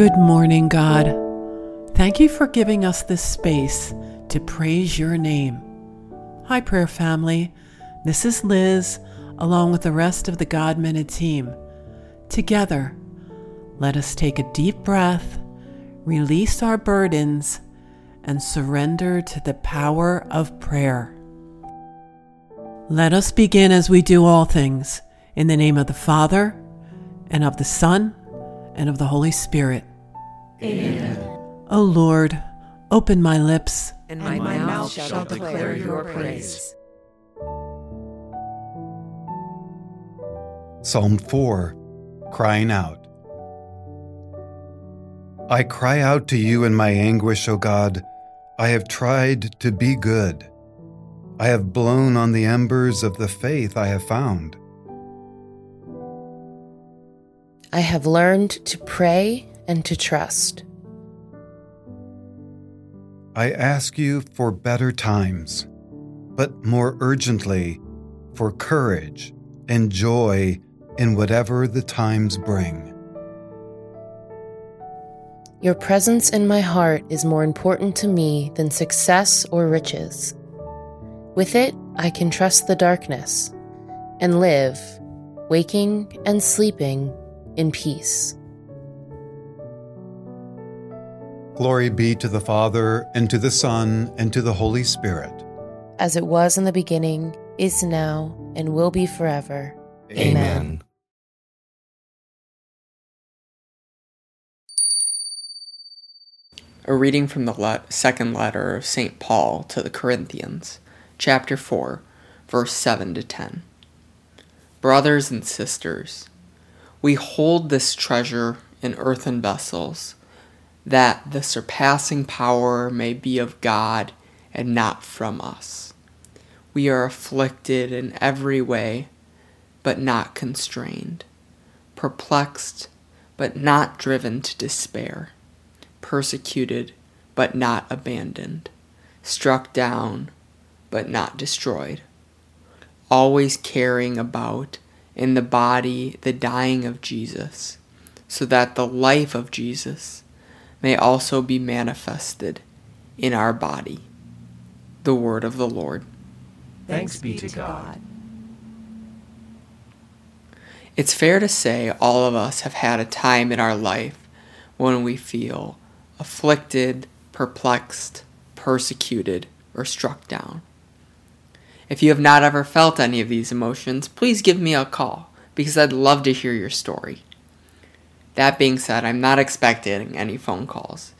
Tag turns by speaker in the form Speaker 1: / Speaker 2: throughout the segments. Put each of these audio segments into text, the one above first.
Speaker 1: Good morning, God. Thank you for giving us this space to praise your name. Hi, prayer family. This is Liz, along with the rest of the God Minute team. Together, let us take a deep breath, release our burdens, and surrender to the power of prayer. Let us begin as we do all things, in the name of the Father, and of the Son, and of the Holy Spirit.
Speaker 2: Amen.
Speaker 1: O Lord, open my lips,
Speaker 2: and my, my mouth shall declare your praise.
Speaker 3: Psalm 4 Crying Out. I cry out to you in my anguish, O God. I have tried to be good. I have blown on the embers of the faith I have found.
Speaker 4: I have learned to pray and to trust.
Speaker 3: I ask you for better times, but more urgently, for courage and joy in whatever the times bring.
Speaker 4: Your presence in my heart is more important to me than success or riches. With it, I can trust the darkness and live, waking and sleeping, in peace.
Speaker 3: Glory be to the Father, and to the Son, and to the Holy Spirit.
Speaker 4: As it was in the beginning, is now, and will be forever.
Speaker 2: Amen. Amen.
Speaker 5: A reading from the le- second letter of St. Paul to the Corinthians, chapter 4, verse 7 to 10. Brothers and sisters, we hold this treasure in earthen vessels, that the surpassing power may be of God and not from us. We are afflicted in every way, but not constrained, perplexed, but not driven to despair, persecuted, but not abandoned, struck down, but not destroyed, always carrying about in the body the dying of Jesus, so that the life of Jesus may also be manifested in our body. The word of the Lord.
Speaker 2: Thanks be to God.
Speaker 5: It's fair to say all of us have had a time in our life when we feel afflicted, perplexed, persecuted, or struck down. If you have not ever felt any of these emotions, please give me a call because I'd love to hear your story. That being said, I'm not expecting any phone calls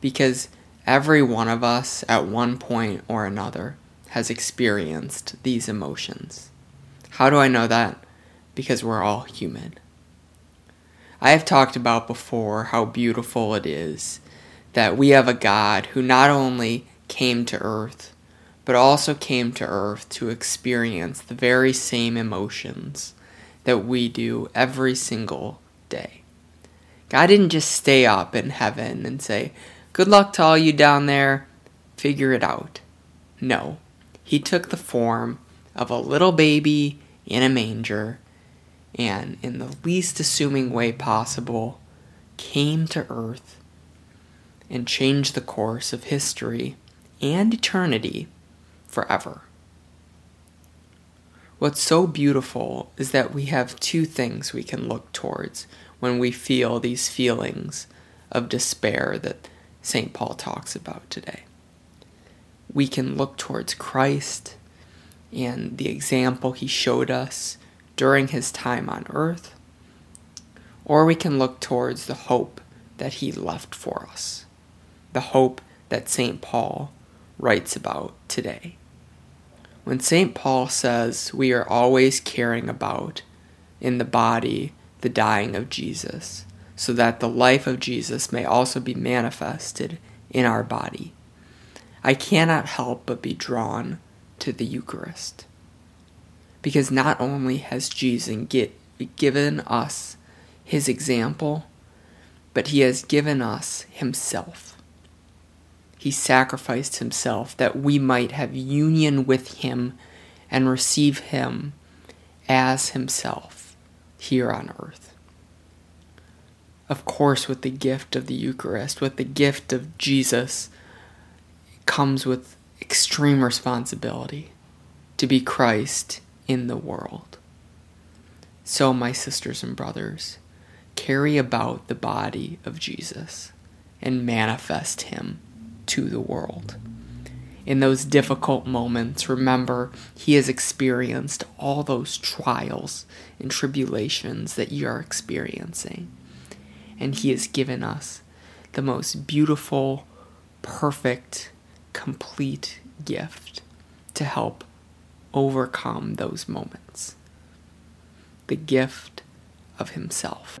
Speaker 5: because every one of us at one point or another has experienced these emotions. How do I know that? Because we're all human. I have talked about before how beautiful it is that we have a God who not only came to earth but also came to earth to experience the very same emotions that we do every single day. God didn't just stay up in heaven and say, Good luck to all you down there, figure it out. No, he took the form of a little baby in a manger and, in the least assuming way possible, came to earth and changed the course of history and eternity forever. What's so beautiful is that we have two things we can look towards when we feel these feelings of despair that St. Paul talks about today. We can look towards Christ and the example he showed us during his time on earth, or we can look towards the hope that he left for us, the hope that St. Paul writes about today. When St. Paul says we are always caring about in the body the dying of Jesus, so that the life of Jesus may also be manifested in our body, I cannot help but be drawn to the Eucharist. Because not only has Jesus get, given us his example, but he has given us himself he sacrificed himself that we might have union with him and receive him as himself here on earth. of course, with the gift of the Eucharist, with the gift of Jesus, comes with extreme responsibility to be Christ in the world. So, my sisters and brothers, carry about the body of Jesus and manifest him to the world. In those difficult moments, remember he has experienced all those trials and tribulations that you are experiencing. And he has given us the most beautiful, perfect, complete gift to help overcome those moments the gift of himself.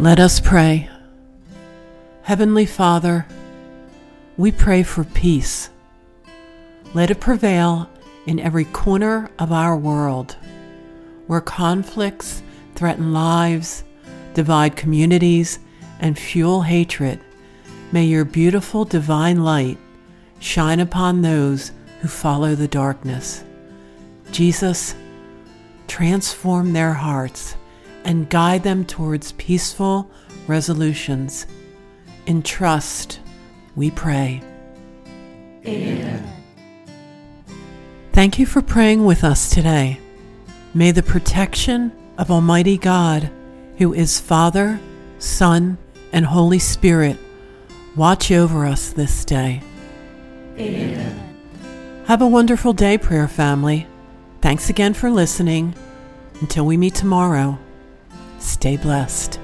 Speaker 1: Let us pray. Heavenly Father, we pray for peace. Let it prevail in every corner of our world where conflicts threaten lives, divide communities, and fuel hatred. May your beautiful divine light shine upon those who follow the darkness. Jesus, transform their hearts and guide them towards peaceful resolutions. In trust, we pray.
Speaker 2: Amen.
Speaker 1: Thank you for praying with us today. May the protection of Almighty God, who is Father, Son, and Holy Spirit, watch over us this day.
Speaker 2: Amen.
Speaker 1: Have a wonderful day, prayer family. Thanks again for listening. Until we meet tomorrow, stay blessed.